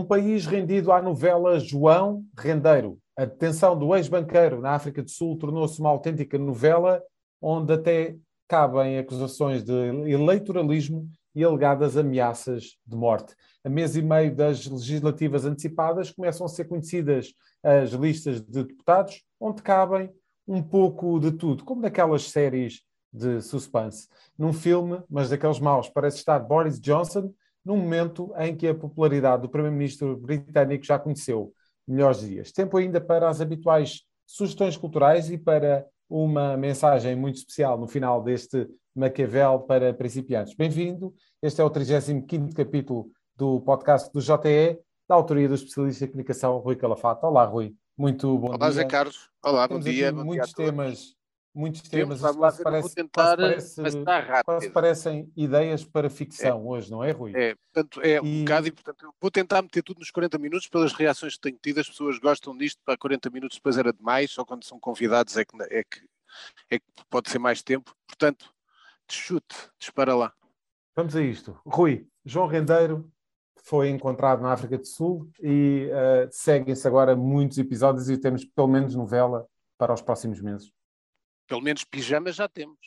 Um país rendido à novela João Rendeiro. A detenção do ex-banqueiro na África do Sul tornou-se uma autêntica novela onde até cabem acusações de eleitoralismo e alegadas ameaças de morte. A mês e meio das legislativas antecipadas começam a ser conhecidas as listas de deputados, onde cabem um pouco de tudo, como naquelas séries de suspense. Num filme, mas daqueles maus, parece estar Boris Johnson num momento em que a popularidade do primeiro-ministro britânico já conheceu melhores dias. Tempo ainda para as habituais sugestões culturais e para uma mensagem muito especial no final deste Maquiavel para principiantes. Bem-vindo, este é o 35º capítulo do podcast do JE, da autoria do especialista em comunicação Rui Calafato. Olá, Rui. Muito bom Olá, dia. Olá, Zé Carlos. Olá, Temos bom dia. Bom muitos dia temas muitos temas. Vamos quase, parece, vou tentar, quase, parece, quase parecem ideias para ficção é, hoje, não é, Rui? É, portanto, é e... um bocado e, portanto, vou tentar meter tudo nos 40 minutos pelas reações que tenho tido. As pessoas gostam disto, para 40 minutos depois era demais, só quando são convidados é que, é que, é que pode ser mais tempo. Portanto, chute, dispara lá. Vamos a isto. Rui, João Rendeiro foi encontrado na África do Sul e uh, seguem-se agora muitos episódios e temos pelo menos novela para os próximos meses pelo menos pijamas já temos.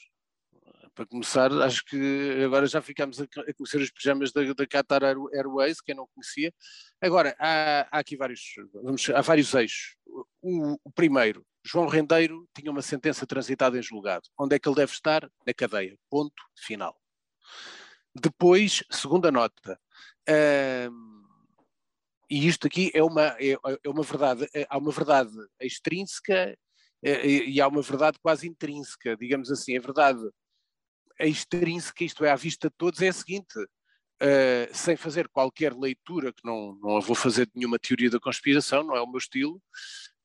Para começar, acho que agora já ficamos a, conhecer os pijamas da, da Qatar Airways, quem não conhecia. Agora, há, há aqui vários, vamos, há vários eixos. O, o, primeiro, João Rendeiro tinha uma sentença transitada em julgado. Onde é que ele deve estar? Na cadeia. Ponto final. Depois, segunda nota. Hum, e isto aqui é uma, é, é uma verdade, há uma verdade extrínseca e há uma verdade quase intrínseca, digamos assim, a verdade. Extrínseca, isto é, à vista de todos, é a seguinte, uh, sem fazer qualquer leitura, que não, não vou fazer nenhuma teoria da conspiração, não é o meu estilo,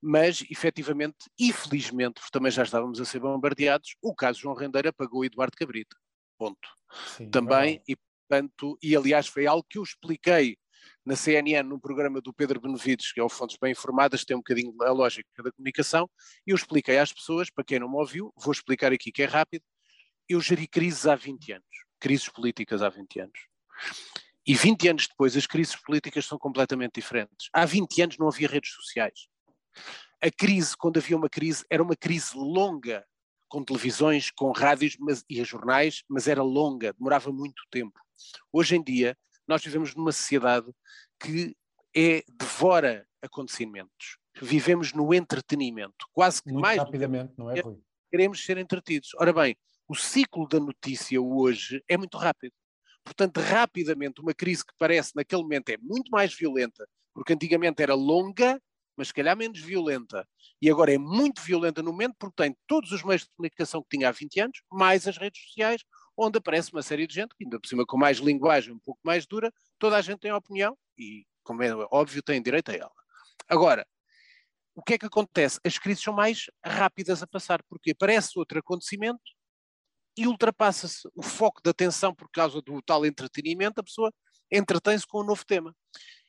mas efetivamente e felizmente, porque também já estávamos a ser bombardeados, o caso João Rendeira pagou Eduardo Cabrita, ponto. Sim, também, e portanto, e aliás foi algo que eu expliquei na CNN, num programa do Pedro Benevides, que é o Fontes Bem Informadas, tem um bocadinho a lógica da comunicação, e eu expliquei às pessoas, para quem não me ouviu, vou explicar aqui que é rápido, eu geri crises há 20 anos, crises políticas há 20 anos. E 20 anos depois as crises políticas são completamente diferentes. Há 20 anos não havia redes sociais. A crise, quando havia uma crise, era uma crise longa, com televisões, com rádios mas, e jornais, mas era longa, demorava muito tempo. Hoje em dia, nós vivemos numa sociedade que é, devora acontecimentos. Vivemos no entretenimento, quase que Muito mais. rapidamente, não é, Rui? Queremos ser entretidos. Ora bem, o ciclo da notícia hoje é muito rápido. Portanto, rapidamente, uma crise que parece naquele momento é muito mais violenta, porque antigamente era longa, mas se calhar menos violenta. E agora é muito violenta no momento, porque tem todos os meios de comunicação que tinha há 20 anos, mais as redes sociais, onde aparece uma série de gente, que ainda por cima com mais linguagem um pouco mais dura, toda a gente tem opinião e, como é óbvio, tem direito a ela. Agora, o que é que acontece? As crises são mais rápidas a passar, porque aparece outro acontecimento e ultrapassa-se o foco da atenção por causa do tal entretenimento, a pessoa entretém-se com um novo tema.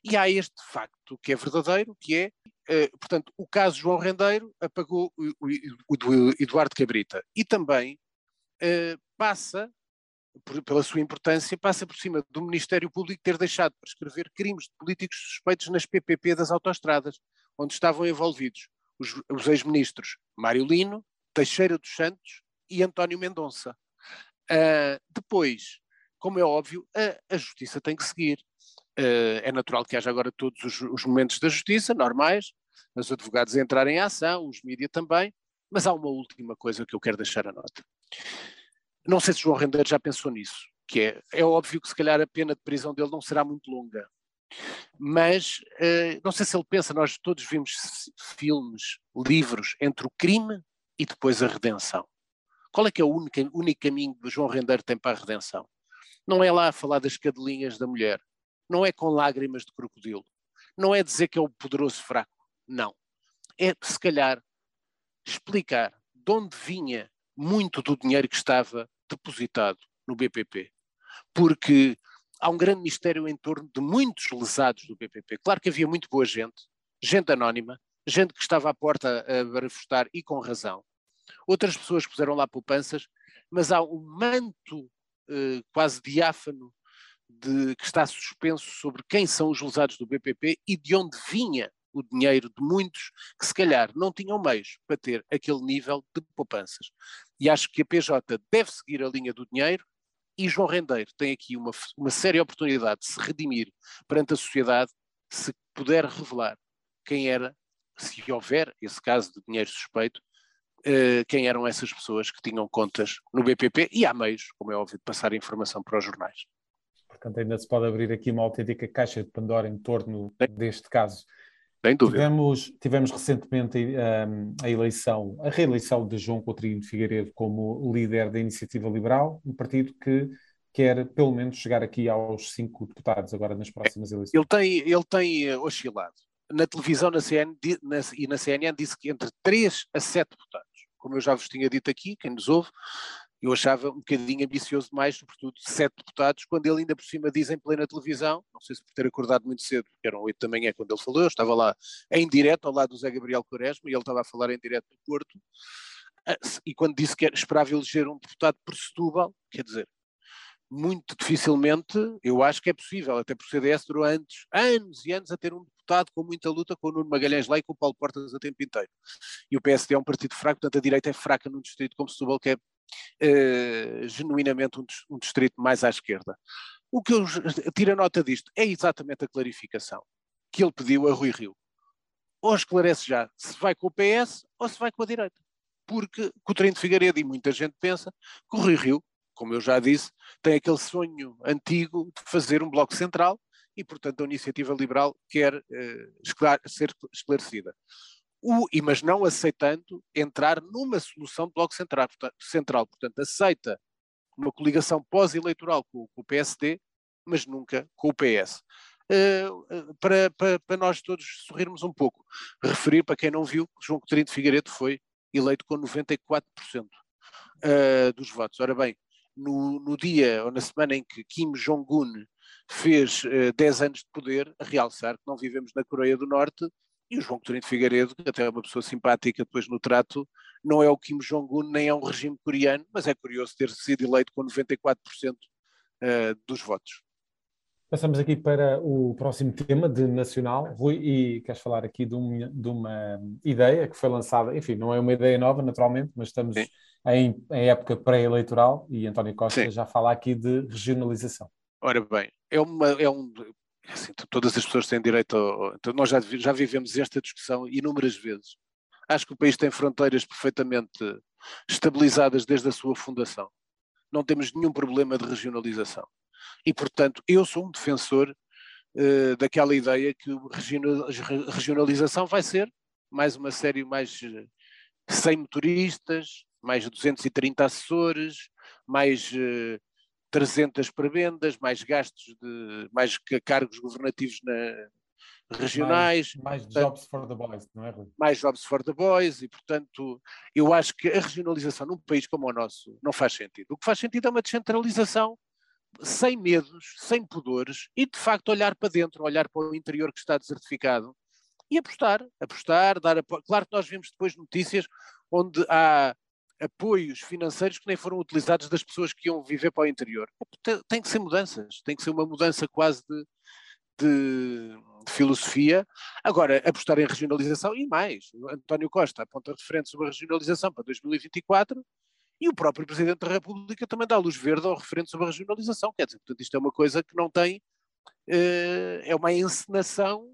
E há este facto que é verdadeiro, que é, eh, portanto, o caso João Rendeiro apagou o, o, o Eduardo Cabrita e também eh, passa por, pela sua importância, passa por cima do Ministério Público ter deixado de prescrever crimes de políticos suspeitos nas PPP das autoestradas, onde estavam envolvidos os, os ex-ministros Mário Lino, Teixeira dos Santos e António Mendonça. Uh, depois, como é óbvio, a, a justiça tem que seguir. Uh, é natural que haja agora todos os, os, momentos da justiça, normais, os advogados entrarem em ação, os mídias também, mas há uma última coisa que eu quero deixar a nota. Não sei se João Rendeiro já pensou nisso, que é, é óbvio que se calhar a pena de prisão dele não será muito longa. Mas uh, não sei se ele pensa, nós todos vimos filmes, livros entre o crime e depois a redenção. Qual é que é o único, único caminho que João Rendeiro tem para a redenção? Não é lá falar das cadelinhas da mulher, não é com lágrimas de crocodilo, não é dizer que é o poderoso fraco, não. É, se calhar, explicar de onde vinha muito do dinheiro que estava depositado no BPP. Porque há um grande mistério em torno de muitos lesados do BPP. Claro que havia muito boa gente, gente anónima, gente que estava à porta a barafustar e com razão. Outras pessoas puseram lá poupanças, mas há um manto eh, quase diáfano de, que está suspenso sobre quem são os lesados do BPP e de onde vinha o dinheiro de muitos que se calhar não tinham meios para ter aquele nível de poupanças. E acho que a PJ deve seguir a linha do dinheiro e João Rendeiro tem aqui uma, uma séria oportunidade de se redimir perante a sociedade se puder revelar quem era, se houver esse caso de dinheiro suspeito, uh, quem eram essas pessoas que tinham contas no BPP e há meios, como é óbvio, de passar informação para os jornais. Portanto, ainda se pode abrir aqui uma autêntica caixa de Pandora em torno Sim. deste caso. Sem dúvida. Tivemos, tivemos recentemente um, a eleição, a reeleição de João Coutinho de Figueiredo como líder da Iniciativa Liberal, um partido que quer pelo menos chegar aqui aos cinco deputados agora nas próximas eleições. Ele tem, ele tem eh, oscilado. Na televisão na CN, na, e na CNN disse que entre 3 a 7 deputados. Como eu já vos tinha dito aqui, quem nos ouve, eu achava um bocadinho ambicioso demais, sobretudo sete deputados, quando ele ainda por cima diz em plena televisão, não sei se por ter acordado muito cedo, porque eram oito da manhã quando ele falou, eu estava lá em direto ao lado do Zé Gabriel Quaresma, e ele estava a falar em direto no Porto, ah, e quando disse que esperava eleger um deputado por Setúbal, quer dizer, muito dificilmente, eu acho que é possível, até por CDS durou antes, anos e anos a ter um deputado com muita luta com o Nuno Magalhães lá e com o Paulo Portas a tempo inteiro. E o PSD é um partido fraco, portanto a direita é fraca num distrito como Setúbal, que é uh, genuinamente um, um, distrito mais à esquerda. O que eu tiro a nota disto é exatamente a clarificação que ele pediu a Rui Rio. Ou esclarece já se vai com o PS ou se vai com a direita. Porque Coutinho de Figueiredo e muita gente pensa que o Rui Rio, como eu já disse, tem aquele sonho antigo de fazer um bloco central e, portanto, a iniciativa liberal quer uh, ser esclarecida o, e mas não aceitando entrar numa solução de bloco central, central portanto, aceita uma coligação pós-eleitoral com, com, o PSD, mas nunca com o PS. Uh, eh, uh, para, para, para, nós todos sorrirmos um pouco, referir para quem não viu que João Coutinho de Figueiredo foi eleito com 94% uh, dos votos. Ora bem, no, no, dia ou na semana em que Kim Jong-un fez uh, 10 anos de poder, a realçar que não vivemos na Coreia do Norte, e o João Coutinho de Figueiredo, que até é uma pessoa simpática depois no trato, não é o Kim Jong-un nem é um regime coreano, mas é curioso ter sido eleito com 94% eh, dos votos. Passamos aqui para o próximo tema de nacional. Rui, e queres falar aqui de, um, de uma ideia que foi lançada, enfim, não é uma ideia nova, naturalmente, mas estamos em, em, época pré-eleitoral e António Costa Sim. já fala aqui de regionalização. Ora bem, é, uma, é um, assim, todas as pessoas têm direito a, então nós já, já vivemos esta discussão inúmeras vezes. Acho que o país tem fronteiras perfeitamente estabilizadas desde a sua fundação. Não temos nenhum problema de regionalização. E, portanto, eu sou um defensor uh, daquela ideia que a regionalização vai ser mais uma série, mais 100 motoristas, mais 230 assessores, mais uh, 300 prebendas, mais gastos de mais cargos governativos na, regionais. Mais, mais jobs for the boys, não é, Rui? Mais jobs for the boys, e portanto, eu acho que a regionalização num país como o nosso não faz sentido. O que faz sentido é uma descentralização sem medos, sem pudores, e de facto olhar para dentro, olhar para o interior que está desertificado e apostar, apostar, dar apoio. Claro que nós vimos depois notícias onde há apoios financeiros que nem foram utilizados das pessoas que iam viver para o interior. Tem que ser mudanças, tem que ser uma mudança quase de, de, de filosofia. Agora, apostar em regionalização e mais. António Costa aponta referente sobre a regionalização para 2024 e o próprio Presidente da República também dá luz verde ao referente sobre a regionalização. Quer dizer, portanto, isto é uma coisa que não tem. Uh, é uma encenação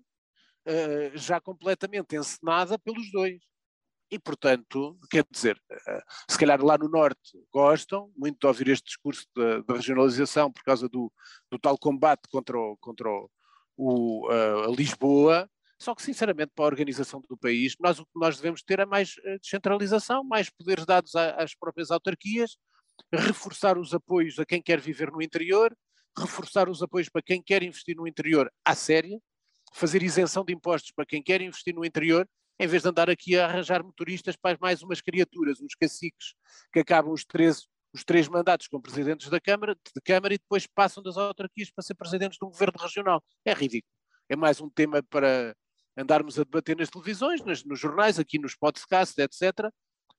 uh, já completamente encenada pelos dois. E, portanto, quer dizer, eh, se calhar lá no Norte gostam muito de ouvir este discurso da, regionalização por causa do, do, tal combate contra, o, contra o, o, a Lisboa, só que, sinceramente, para a organização do país, nós, o que nós devemos ter é mais eh, descentralização, mais poderes dados às próprias autarquias, reforçar os apoios a quem quer viver no interior, reforçar os apoios para quem quer investir no interior à séria, fazer isenção de impostos para quem quer investir no interior em vez de andar aqui a arranjar motoristas para mais umas criaturas, uns caciques que acabam os três, os três mandatos como presidentes da Câmara, de Câmara e depois passam das autarquias para ser presidentes de um governo regional. É ridículo. É mais um tema para andarmos a debater nas televisões, nos, nos jornais, aqui nos podcasts, etc.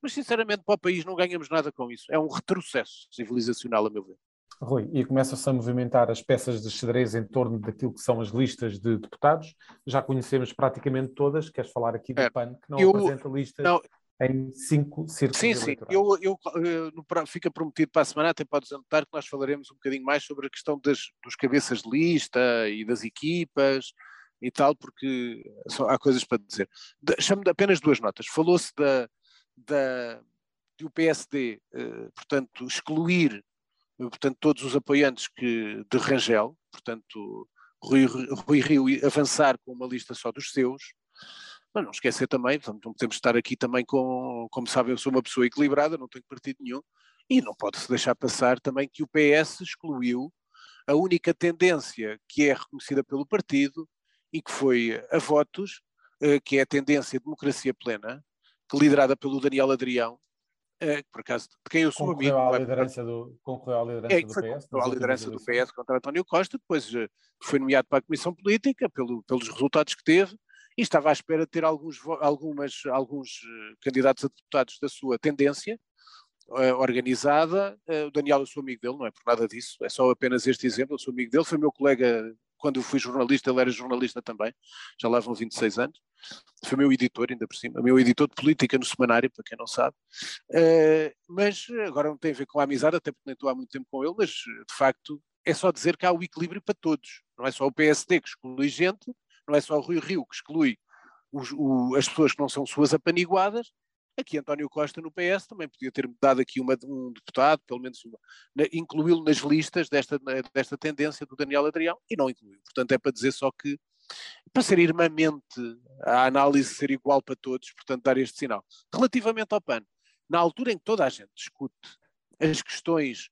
Mas, sinceramente, para o país não ganhamos nada com isso. É um retrocesso civilizacional, a meu ver. Rui, e começam-se a movimentar as peças de xadrez em torno daquilo que são as listas de deputados. Já conhecemos praticamente todas. Queres falar aqui do é, PAN, que não eu, apresenta listas não, em cinco círculos Sim, sim. Eu, eu, eu, eh, fica prometido para a semana, até podes anotar que nós falaremos um bocadinho mais sobre a questão das, dos cabeças de lista e das equipas e tal, porque só, há coisas para dizer. Chamo apenas duas notas. Falou-se da, da, do PSD, eh, portanto, excluir portanto, todos os apoiantes que, de Rangel, portanto, Rui, Rui Rio avançar com uma lista só dos seus, mas não esquecer também, não podemos estar aqui também com, como sabem, eu sou uma pessoa equilibrada, não tenho partido nenhum, e não pode-se deixar passar também que o PS excluiu a única tendência que é reconhecida pelo partido e que foi a votos, eh, que é a tendência democracia plena, que liderada pelo Daniel Adrião, é, por acaso, de quem eu sou concorreu amigo. À liderança do, concorreu à liderança é, do PS. Concorreu à liderança do PS contra António Costa, depois uh, foi nomeado para a Comissão Política pelo, pelos resultados que teve e estava à espera de ter alguns, algumas, alguns uh, candidatos a deputados da sua tendência uh, organizada. o Daniel, eu sou amigo dele, não é por nada disso, é só apenas este exemplo. Eu sou amigo dele, foi meu colega quando eu fui jornalista, ele era jornalista também, já lá vão 26 anos. Foi meu editor, ainda por cima, meu editor de política no semanário, para quem não sabe. Uh, mas agora não tem a ver com a amizade, até porque nem estou há muito tempo com ele, mas de facto é só dizer que há o equilíbrio para todos. Não é só o PSD que exclui gente, não é só o Rui Rio que exclui os, o, as pessoas que não são suas apaniguadas, Aqui António Costa no PS também podia ter dado aqui uma, um deputado, pelo menos incluí-lo nas listas desta, desta tendência do Daniel Adrião e não incluiu. Portanto, é para dizer só que, para ser irmamente a análise ser igual para todos, portanto, dar este sinal. Relativamente ao PAN, na altura em que toda a gente discute as questões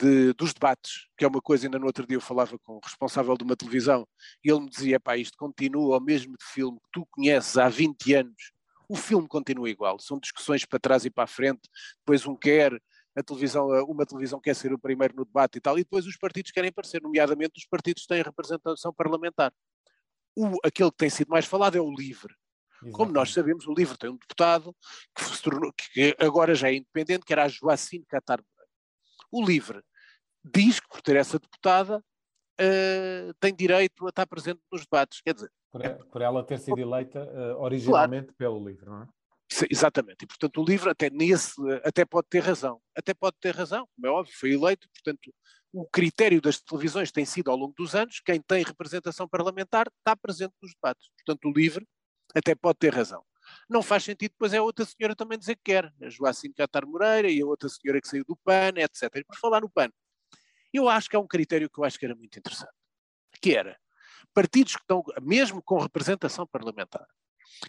de, dos debates, que é uma coisa, ainda no outro dia eu falava com o responsável de uma televisão, e ele me dizia, pá, isto continua ao mesmo filme que tu conheces há 20 anos o filme continua igual, são discussões para trás e para a frente, depois um quer, a televisão, uma televisão quer ser o primeiro no debate e tal, e depois os partidos querem aparecer, nomeadamente os partidos têm representação parlamentar. O, aquele que tem sido mais falado é o LIVRE. Exatamente. Como nós sabemos, o LIVRE tem um deputado que, se tornou, que agora já é independente, que era a Joacine Catar. O LIVRE diz que por ter essa deputada uh, tem direito a estar presente nos debates. Quer dizer, por, por ela ter sido eleita uh, originalmente claro. pelo livro, não é? Exatamente, e portanto o livro até nesse, até pode ter razão, até pode ter razão, como é óbvio, foi eleito, portanto o critério das televisões tem sido ao longo dos anos, quem tem representação parlamentar está presente nos debates, portanto o livro até pode ter razão. Não faz sentido depois é a outra senhora também dizer que quer, a Joacine Catar Moreira e a outra senhora que saiu do PAN, etc. E por falar no PAN, eu acho que há um critério que eu acho que era muito interessante, que era partidos que estão, mesmo com representação parlamentar,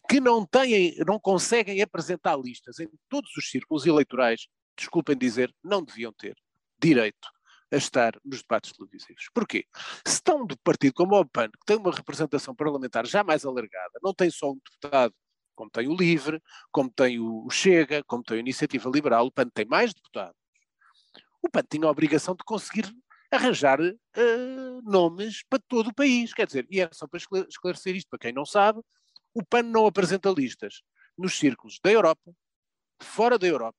que não têm, não conseguem apresentar listas em todos os círculos eleitorais, desculpem dizer, não deviam ter direito a estar nos debates televisivos. Porquê? Se estão de partido como o PAN, que tem uma representação parlamentar já mais alargada, não tem só um deputado, como tem o LIVRE, como tem o Chega, como tem a Iniciativa Liberal, o PAN tem mais deputados. O PAN tinha a obrigação de conseguir arranjar uh, nomes para todo o país. Quer dizer, e é só para esclarecer isto, para quem não sabe, o PAN não apresenta listas nos círculos da Europa, fora da Europa,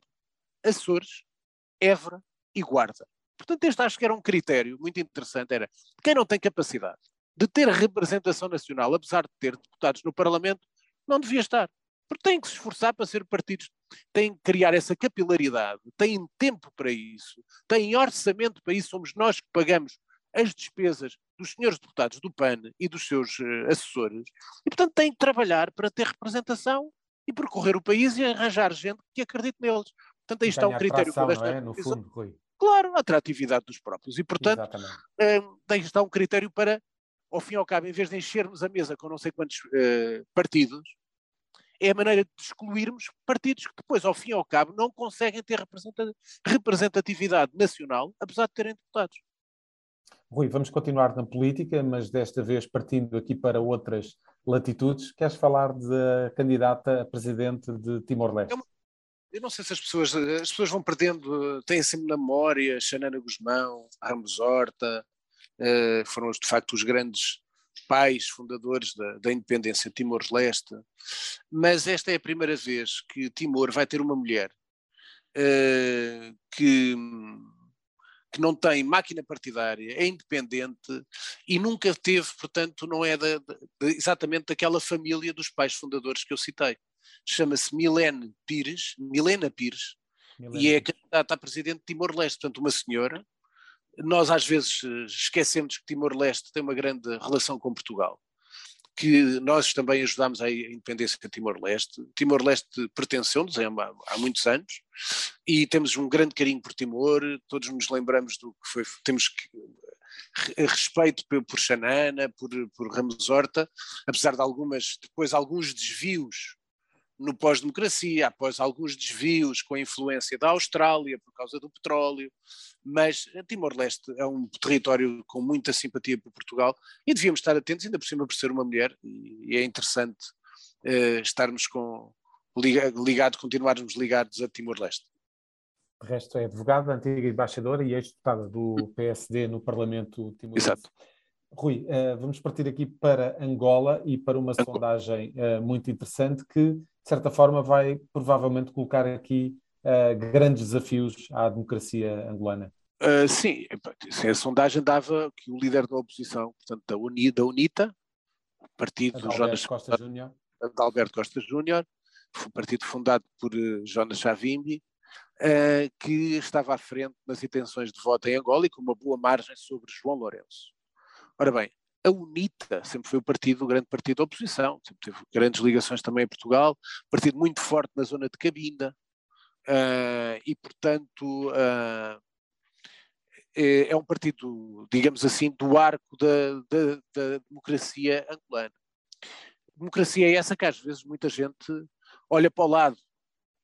Açores, Évora e Guarda. Portanto, este acho que era um critério muito interessante, era quem não tem capacidade de ter representação nacional, apesar de ter deputados no Parlamento, não devia estar. Porque têm que se esforçar para ser partidos, têm que criar essa capilaridade, têm tempo para isso, têm orçamento para isso, somos nós que pagamos as despesas dos senhores deputados do PAN e dos seus uh, assessores, e portanto têm que trabalhar para ter representação e percorrer o país e arranjar gente que acredite neles. Portanto, aí está um critério para esta é? no fundo, Rui. Claro, a atratividade dos próprios. E, portanto, uh, está um critério para, ao fim e ao cabo, em vez de enchermos a mesa com não sei quantos uh, partidos, é a maneira de excluirmos partidos que depois, ao fim e ao cabo, não conseguem ter representatividade nacional, apesar de terem deputados. Rui, vamos continuar na política, mas desta vez partindo aqui para outras latitudes. Queres falar da candidata a presidente de Timor-Leste? Eu, eu, não sei se as pessoas, as pessoas vão perdendo, têm sempre na memória Xanana Guzmão, Ramos Horta, uh, foram de facto os grandes pais fundadores da, da independência de Timor-Leste, mas esta é a primeira vez que Timor vai ter uma mulher uh, que, que não tem máquina partidária, é independente e nunca teve, portanto, não é de, de, exatamente daquela família dos pais fundadores que eu citei. Chama-se Milene Pires, Milena Pires, Milena. e é candidata a presidente de Timor-Leste, portanto, uma senhora. Nós às vezes esquecemos que Timor-Leste tem uma grande relação com Portugal que nós também ajudámos à independência de Timor-Leste. Timor-Leste pertenceu-nos há, há, muitos anos e temos um grande carinho por Timor, todos nos lembramos do que foi, temos que, respeito por Xanana, por, por Ramos Horta, apesar de algumas, depois alguns desvios no pós-democracia, após alguns desvios com a influência da Austrália por causa do petróleo, mas Timor-Leste é um território com muita simpatia por Portugal e devíamos estar atentos, ainda por cima por ser uma mulher, e é interessante uh, estarmos com, ligado, continuarmos ligados a Timor-Leste. De resto, é advogada, antiga embaixadora e ex-deputada do PSD no Parlamento timor-leste. Exato. Rui, uh, vamos partir aqui para Angola e para uma Angola. sondagem uh, muito interessante que, de certa forma, vai provavelmente colocar aqui uh, grandes desafios à democracia angolana. Sim, a sondagem dava que o líder da oposição, portanto, da, Uni, da UNITA, o partido do Jonas Costa Júnior, de Alberto Costa Júnior, um partido fundado por Jonas Savimbi, que estava à frente nas intenções de voto em Angola e com uma boa margem sobre João Lourenço. Ora bem, a UNITA sempre foi o partido, o grande partido da oposição, sempre teve grandes ligações também a Portugal, partido muito forte na zona de Cabinda, uh, e portanto uh, é, é, um partido, digamos assim, do arco da, da, da democracia angolana. Democracia é essa que às vezes muita gente olha para o lado,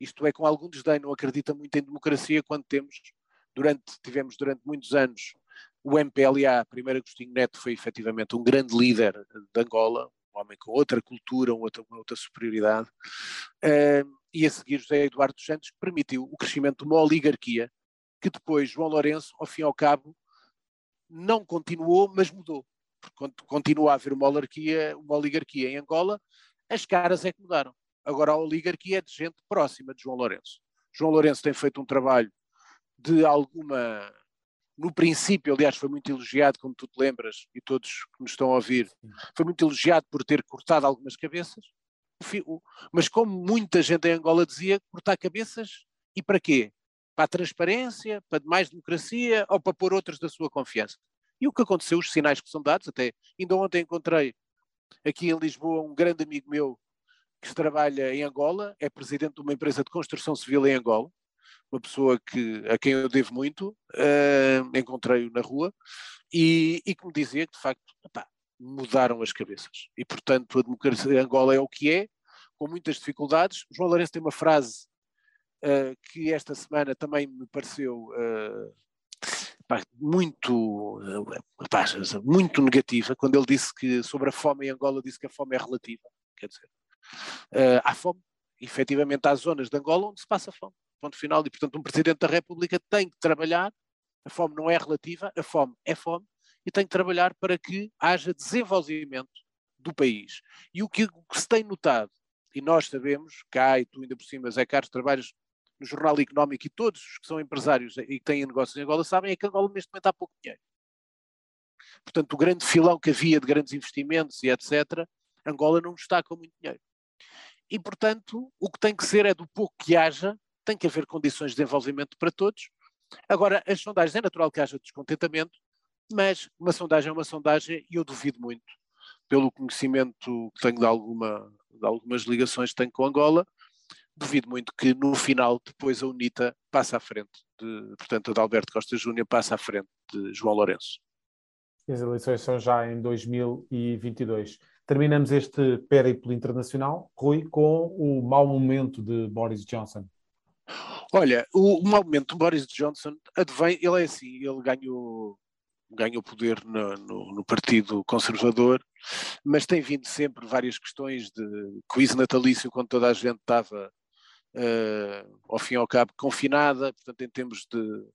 isto é, com algum desdém, não acredita muito em democracia quando temos, durante, tivemos durante muitos anos o MPLA, primeiro Agostinho Neto, foi efetivamente um grande líder de Angola, um homem com outra cultura, uma outra, uma outra superioridade, uh, e a seguir José Eduardo Santos, que permitiu o crescimento de uma oligarquia, que depois João Lourenço, ao fim e ao cabo, não continuou, mas mudou. Porque continua a haver uma oligarquia, uma oligarquia em Angola, as caras é que mudaram. Agora a oligarquia é de gente próxima de João Lourenço. João Lourenço tem feito um trabalho de alguma no princípio, aliás, foi muito elogiado, como tu te lembras, e todos que nos estão a ouvir, foi muito elogiado por ter cortado algumas cabeças, mas como muita gente em Angola dizia, cortar cabeças e para quê? Para a transparência, para mais democracia ou para pôr outros da sua confiança? E o que aconteceu, os sinais que são dados, até ainda ontem encontrei aqui em Lisboa um grande amigo meu que trabalha em Angola, é presidente de uma empresa de construção civil em Angola, uma pessoa que, a quem eu devo muito, uh, encontrei-o na rua, e, e, que me dizia que, de facto, epá, mudaram as cabeças. E, portanto, a democracia de Angola é o que é, com muitas dificuldades. João Lourenço tem uma frase que esta semana também me pareceu uh, muito, muito negativa, quando ele disse que, sobre a fome em Angola, disse que a fome é relativa. Quer dizer, há fome, efetivamente, há zonas de Angola onde se passa fome ponto final, e portanto um Presidente da República tem que trabalhar, a fome não é relativa, a fome é fome, e tem que trabalhar para que haja desenvolvimento do país. E o que se tem notado, e nós sabemos, cá e tu ainda por cima, Zé Carlos, trabalhas no Jornal Económico e todos os que são empresários e que têm negócios em Angola sabem é que Angola neste momento há pouco dinheiro. Portanto, o grande filão que havia de grandes investimentos e etc., Angola não está com muito dinheiro. E, portanto, o que tem que ser é do pouco que haja, tem que haver condições de desenvolvimento para todos. Agora, as sondagens, é natural que haja descontentamento, mas uma sondagem é uma sondagem e eu duvido muito, pelo conhecimento que tenho de, alguma, de algumas ligações que tenho com Angola, duvido muito que no final depois a UNITA passe à frente, de, portanto a de Alberto Costa Júnior passa à frente de João Lourenço. As eleições são já em 2022. Terminamos este périplo internacional, Rui, com o mau momento de Boris Johnson. Olha, o, o momento do Boris Johnson advém, ele é assim, ele ganhou, ganhou poder no, no, no, Partido Conservador, mas tem vindo sempre várias questões de quiz natalício quando toda a gente estava, uh, ao fim e ao cabo, confinada, portanto, em termos de,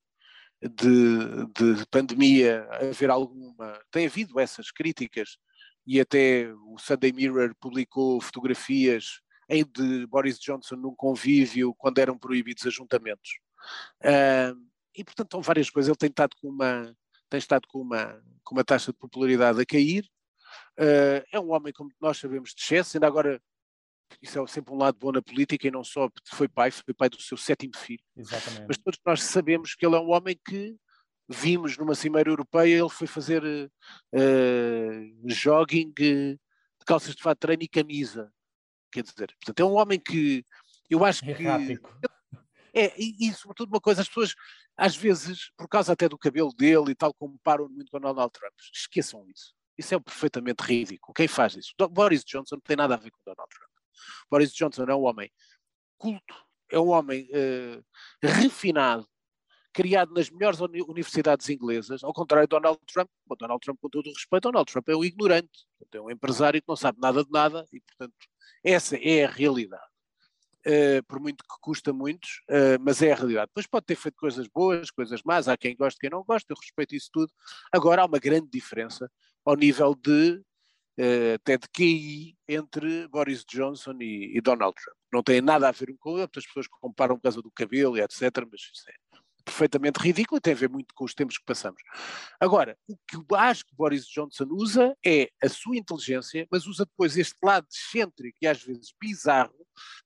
de, de pandemia, haver alguma. Tem havido essas críticas, e até o Sunday Mirror publicou fotografias em de Boris Johnson num convívio quando eram proibidos ajuntamentos. Uh, e portanto são várias coisas. Ele tem estado com uma, tem estado com uma, com uma taxa de popularidade a cair. Uh, é um homem, como nós sabemos, de excesso, ainda agora isso é sempre um lado bom na política e não só porque foi pai, foi pai do seu sétimo filho. Exatamente. Mas todos nós sabemos que ele é um homem que vimos numa cimeira europeia, ele foi fazer uh, jogging de calças de fato treino e camisa. Quer dizer, portanto, é um homem que eu acho que. É, e, e sobretudo uma coisa, as pessoas às vezes, por causa até do cabelo dele e tal, comparam muito com Donald Trump. Esqueçam isso. Isso é perfeitamente ridículo. Quem faz isso? Boris Johnson não tem nada a ver com Donald Trump. Boris Johnson é um homem culto, é um homem uh, refinado, criado nas melhores universidades inglesas, ao contrário de Donald Trump. Bom, Donald Trump, com todo o respeito, Donald Trump é um ignorante, é um empresário que não sabe nada de nada e, portanto, essa é a realidade. Uh, por muito que custa muitos, uh, mas é a realidade. Depois pode ter feito coisas boas, coisas más, há quem goste, quem não gosta, eu respeito isso tudo. Agora há uma grande diferença ao nível de até de QI entre Boris Johnson e, e, Donald Trump. Não tem nada a ver um com o outro, as pessoas comparam por causa do cabelo e etc, mas isso é perfeitamente ridículo e tem a ver muito com os tempos que passamos. Agora, o que eu acho que Boris Johnson usa é a sua inteligência, mas usa depois este lado excêntrico e às vezes bizarro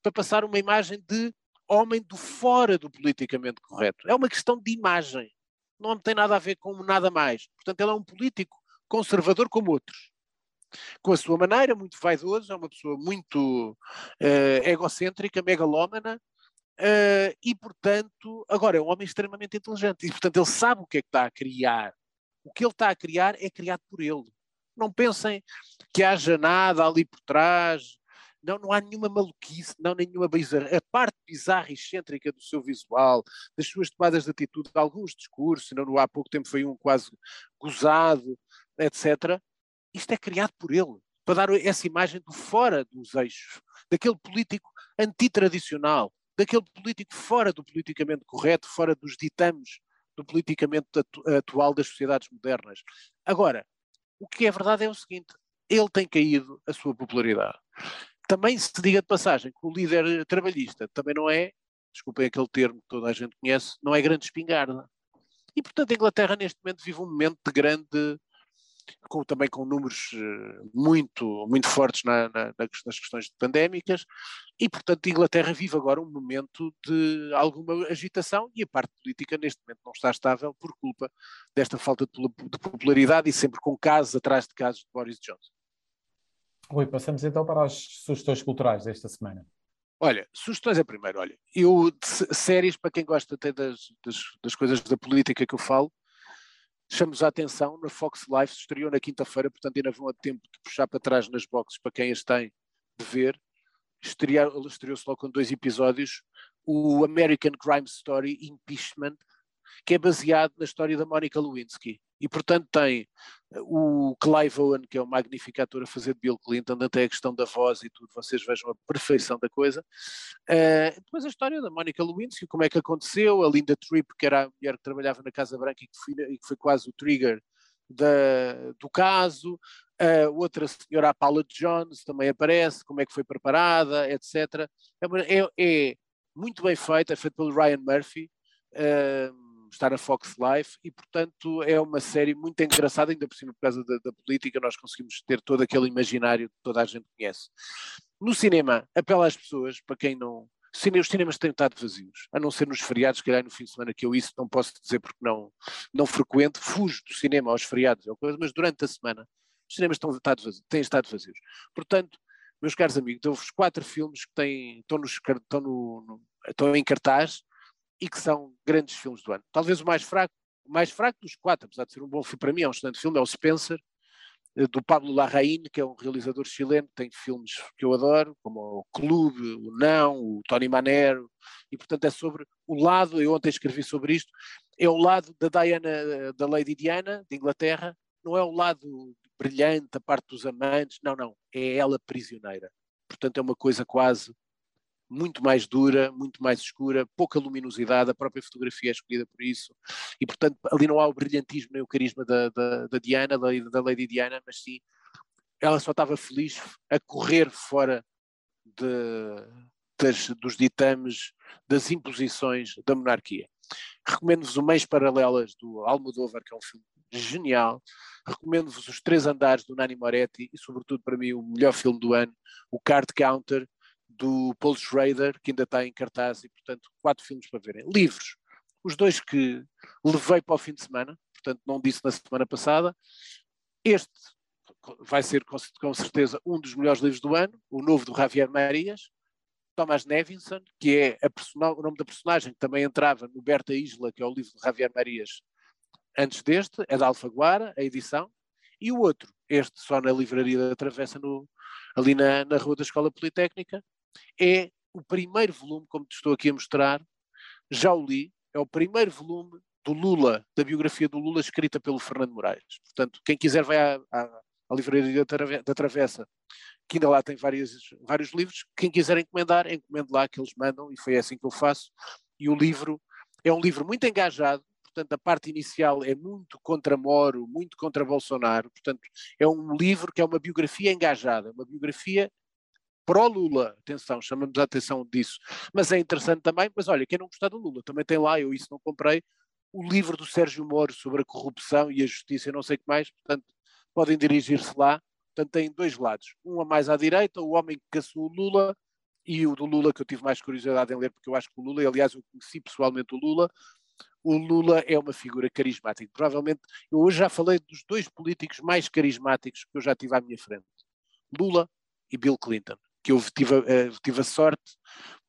para passar uma imagem de homem do fora do politicamente correto. É uma questão de imagem. Não tem nada a ver com nada mais. Portanto, ele é um político conservador como outros. Com a sua maneira, muito vaidoso, é uma pessoa muito uh, egocêntrica, megalómana, Uh, e, portanto, agora é um homem extremamente inteligente e, portanto, ele sabe o que é que está a criar. O que ele está a criar é criado por ele. Não pensem que haja nada ali por trás. Não, não há nenhuma maluquice, não nenhuma bizarra. A parte bizarra e excêntrica do seu visual, das suas tomadas de atitude, de alguns discursos, não há pouco tempo foi um quase gozado, etc. Isto é criado por ele, para dar essa imagem do fora dos eixos, daquele político antitradicional, daquele político fora do politicamente correto, fora dos ditames do politicamente atu atual das sociedades modernas. Agora, o que é verdade é o seguinte: ele tem caído a sua popularidade. Também se diga de passagem que o líder trabalhista também não é, desculpem aquele termo que toda a gente conhece, não é grande espingarda. E, portanto, a Inglaterra neste momento vive um momento de grande com, também com números eh, muito, muito fortes na, na, nas questões pandémicas, e portanto a Inglaterra vive agora um momento de alguma agitação e a parte política neste momento não está estável por culpa desta falta de, de popularidade e sempre com casos atrás de casos de Boris Johnson. Rui, passamos então para as sugestões culturais desta semana. Olha, sugestões é primeiro, olha, eu, séries, para quem gosta até das, das, das coisas da política que eu falo, Chamamos a atenção na Fox Life, estreou na quinta-feira, portanto ainda vão a tempo de puxar para trás nas boxes para quem as tem de ver. Estreou-se logo com dois episódios, o American Crime Story Impeachment, que é baseado na história da Monica Lewinsky. E, portanto, tem eh, o Clive Owen, que é um magnífico ator a fazer de Bill Clinton, até a questão da voz e tudo, vocês vejam a perfeição da coisa. Uh, depois a história da Monica Lewinsky, como é que aconteceu, a Linda Tripp, que era a mulher que trabalhava na Casa Branca e que foi, e que foi quase o trigger da, do caso, uh, outra senhora, a Paula Jones, também aparece, como é que foi preparada, etc. É, é, é muito bem feita, é feita pelo Ryan Murphy. Uh, está na Fox Life e, portanto, é uma série muito engraçada, ainda por cima por causa da, da, política, nós conseguimos ter todo aquele imaginário que toda a gente conhece. No cinema, apela às pessoas, para quem não. Os cinemas têm estado vazios, a não ser nos feriados, que calhar no fim de semana que eu isso não posso dizer porque não, não frequento, fujo do cinema aos feriados, mas durante a semana os cinemas estão, estado vazios, têm estado vazios. Portanto, meus caros amigos, houve quatro filmes que têm, estão, nos, estão, no, no, estão em cartaz e que são grandes filmes do ano. Talvez o mais fraco, o mais fraco dos quatro, apesar de ser um bom filme para mim, é um excelente filme, é o Spencer, eh, do Pablo Larraín, que é um realizador chileno, tem filmes que eu adoro, como o Clube, o Não, o Tony Manero, e portanto é sobre o lado, eu ontem escrevi sobre isto, é o lado da Diana, da Lady Diana, de Inglaterra, não é o lado brilhante, a parte dos amantes, não, não, é ela prisioneira. Portanto é uma coisa quase muito mais dura, muito mais escura, pouca luminosidade, a própria fotografia é escolhida por isso, e portanto ali não há o brilhantismo nem o carisma da, da, da Diana, da, da Lady Diana, mas sim, ela só estava feliz a correr fora de, das, dos ditames, das imposições da monarquia. Recomendo-vos o Mães Paralelas do Almodóvar, que é um filme genial. Recomendo-vos Os Três Andares do Nani Moretti e, sobretudo, para mim, o melhor filme do ano, o Card Counter do Paul Schrader, que ainda está em cartaz, e, portanto, quatro filmes para verem. Livros. Os dois que levei para o fim de semana, portanto, não disse na semana passada. Este vai ser, com certeza, um dos melhores livros do ano, o novo do Javier Marias, Thomas Nevinson, que é o nome da personagem que também entrava no Berta Isla, que é o livro de Javier Marias antes deste, é da Alfaguara, a edição, e o outro, este só na livraria da Travessa, no, ali na, na Rua da Escola Politécnica, é o primeiro volume, como te estou aqui a mostrar, já o li, é o primeiro volume do Lula, da biografia do Lula, escrita pelo Fernando Moraes. Portanto, quem quiser vai à, à, à livraria da Travessa que ainda lá tem vários, vários livros. Quem quiser encomendar, encomende lá que eles mandam, e foi assim que eu faço. E o livro é um livro muito engajado, portanto, a parte inicial é muito contra Moro, muito contra Bolsonaro, portanto, é um livro que é uma biografia engajada, uma biografia pró-Lula, atenção, chamamos a atenção disso, mas é interessante também, mas olha, quem não gostar do Lula, também tem lá, eu isso não comprei, o livro do Sérgio Moro sobre a corrupção e a justiça, não sei o que mais, portanto, podem dirigir-se lá, Portanto, tem dois lados. Um a mais à direita, o homem que caçou o Lula, e o do Lula, que eu tive mais curiosidade em ler, porque eu acho que o Lula, aliás, eu conheci pessoalmente o Lula, o Lula é uma figura carismática. Provavelmente, eu hoje já falei dos dois políticos mais carismáticos que eu já tive à minha frente: Lula e Bill Clinton. Que eu tive, uh, tive a sorte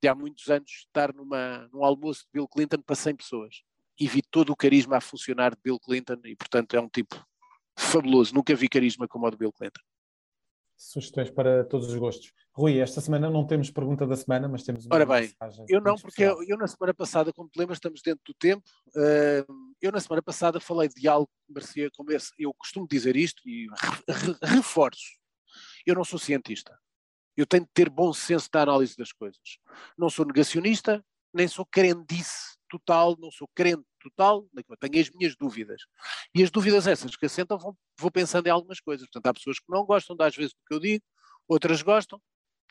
de há muitos anos estar numa, num almoço de Bill Clinton para 100 pessoas e vi todo o carisma a funcionar de Bill Clinton e, portanto, é um tipo fabuloso. Nunca vi carisma como o de Bill Clinton sugestões para todos os gostos. Rui, esta semana não temos pergunta da semana, mas temos uma Ora bem, eu não, porque eu, eu, na semana passada, como te lembras, estamos dentro do tempo. Uh, eu na semana passada falei de algo que merecia como esse. Eu costumo dizer isto e re, re, reforço. Eu não sou cientista. Eu tenho de ter bom senso da análise das coisas. Não sou negacionista, nem sou crendice total, não sou crente total, tenho as minhas dúvidas. E as dúvidas essas que assentam, vou, vou pensando em algumas coisas. Portanto, há pessoas que não gostam, às vezes, do que eu digo, outras gostam.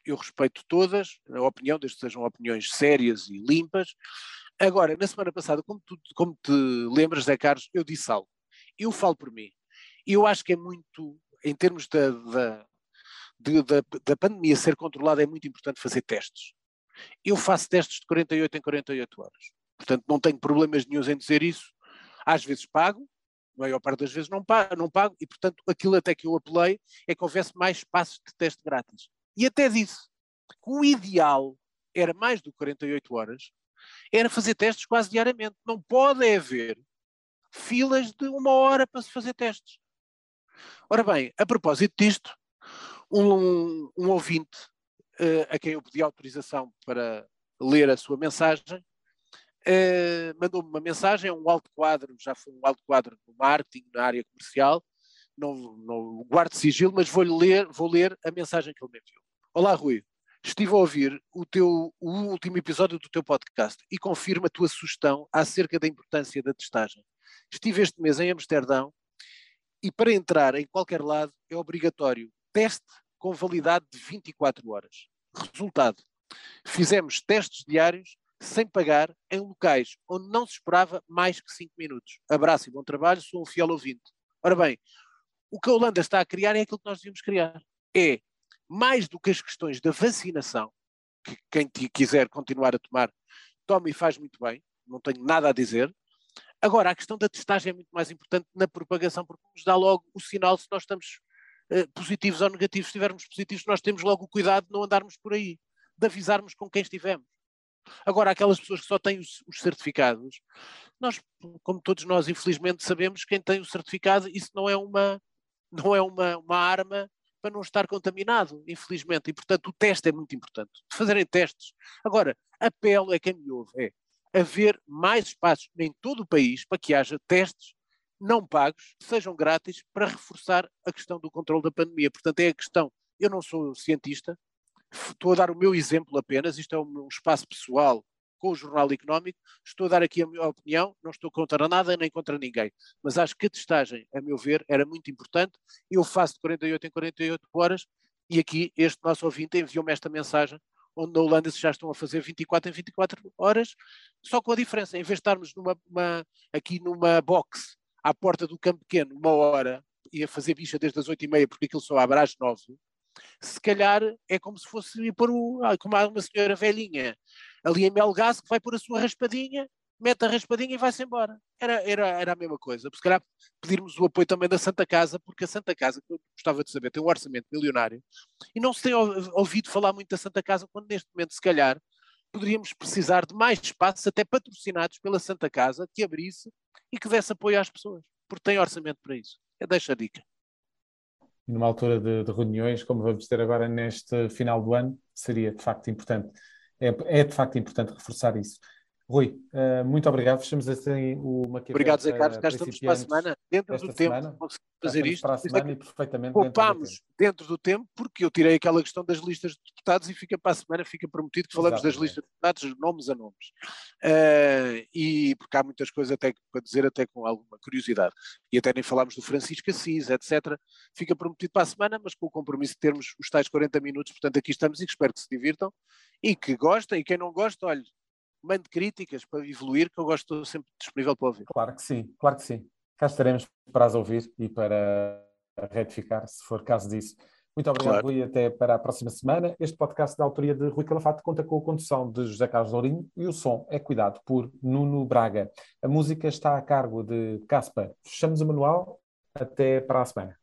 Eu respeito todas, a opinião, desde que sejam opiniões sérias e limpas. Agora, na semana passada, como, tu, como te lembras, Zé Carlos, eu disse algo. Eu falo por mim. Eu acho que é muito, em termos da, da, de, da, da pandemia ser controlada, é muito importante fazer testes. Eu faço testes de 48 em 48 horas. Portanto, não tenho problemas nenhums em dizer isso. Às vezes pago, a maior parte das vezes não pago, não pago, e portanto aquilo até que eu apelei é que houvesse mais espaços de teste grátis. E até disse que o ideal era mais do que 48 horas, era fazer testes quase diariamente. Não pode haver filas de uma hora para se fazer testes. Ora bem, a propósito disto, um, um ouvinte uh, a quem eu pedi autorização para ler a sua mensagem uh, mandou-me uma mensagem, é um alto quadro, já foi um alto quadro no marketing, na área comercial, não, não guardo sigilo, mas vou ler, vou ler a mensagem que ele me enviou. Olá, Rui. Estive a ouvir o, teu, o último episódio do teu podcast e confirmo a tua sugestão acerca da importância da testagem. Estive este mês em Amsterdão e para entrar em qualquer lado é obrigatório teste com validade de 24 horas. Resultado: fizemos testes diários sem pagar em locais onde não se esperava mais que 5 minutos. Abraço e bom trabalho, sou um fiel ouvinte. Ora bem, o que a Holanda está a criar é aquilo que nós devíamos criar. É, mais do que as questões da vacinação, que quem quiser continuar a tomar, tome e faz muito bem, não tenho nada a dizer. Agora, a questão da testagem é muito mais importante na propagação, porque nos dá logo o sinal se nós estamos positivos ou negativos. Se estivermos positivos, nós temos logo o cuidado de não andarmos por aí, de avisarmos com quem estivemos. Agora, aquelas pessoas que só têm os, os, certificados, nós, como todos nós, infelizmente, sabemos quem tem o certificado, isso não é uma, não é uma, uma arma para não estar contaminado, infelizmente. E, portanto, o teste é muito importante. Fazerem testes. Agora, apelo é quem me ouve, é haver mais espaços em todo o país para que haja testes não pagos, sejam grátis, para reforçar a questão do controle da pandemia. Portanto, é a questão. Eu não sou cientista, estou a dar o meu exemplo apenas, isto é um espaço pessoal com o Jornal Económico, estou a dar aqui a minha opinião, não estou contra nada nem contra ninguém, mas acho que a testagem, a meu ver, era muito importante, eu faço de 48 em 48 horas e aqui este nosso ouvinte enviou-me esta mensagem, onde na Holanda já estão a fazer 24 em 24 horas, só com a diferença, em vez de estarmos numa, uma, aqui numa box à porta do campo pequeno, uma hora, e a fazer bicha desde as 8 e meia, porque aquilo só abre às 9, se calhar é como se fosse ir pôr ah, como uma senhora velhinha ali em Melgaço que vai pôr a sua raspadinha mete a raspadinha e vai-se embora. Era, era, era a mesma coisa. Se calhar pedirmos o apoio também da Santa Casa, porque a Santa Casa, que eu gostava de saber, tem um orçamento milionário e não se tem ouvido falar muito da Santa Casa, quando neste momento, se calhar, poderíamos precisar de mais espaços, até patrocinados pela Santa Casa, que abrisse e que desse apoio às pessoas, porque tem orçamento para isso. É deixa a dica. Numa altura de, de reuniões, como vamos ter agora neste final do ano, seria de facto importante. É, é de facto importante reforçar isso. Rui, uh, muito obrigado. Fechamos assim o Maquiavel. Obrigado, Zé Carlos. Cá estamos para a semana, dentro do tempo. Semana. fazer isto. Para a semana e perfeitamente Poupámos dentro, do tempo, porque eu tirei aquela questão das listas de deputados e fica para a semana, fica prometido que falamos Exatamente. das listas de deputados, nomes a nomes. Uh, e porque há muitas coisas até para dizer, até com alguma curiosidade. E até nem falámos do Francisco Assis, etc. Fica prometido para a semana, mas com o compromisso de termos os tais 40 minutos. Portanto, aqui estamos e espero que se divirtam e que gostem. E quem não gosta, olha, mande críticas para evoluir, que eu gosto, estou sempre disponível para ouvir. Claro que sim, claro que sim. Cá estaremos para as ouvir e para retificar, se for caso disso. Muito obrigado, claro. Rui, e até para a próxima semana. Este podcast da autoria de Rui Calafato conta com a condução de José Carlos Lourinho e o som é cuidado por Nuno Braga. A música está a cargo de Caspa. Fechamos o manual. Até para a semana.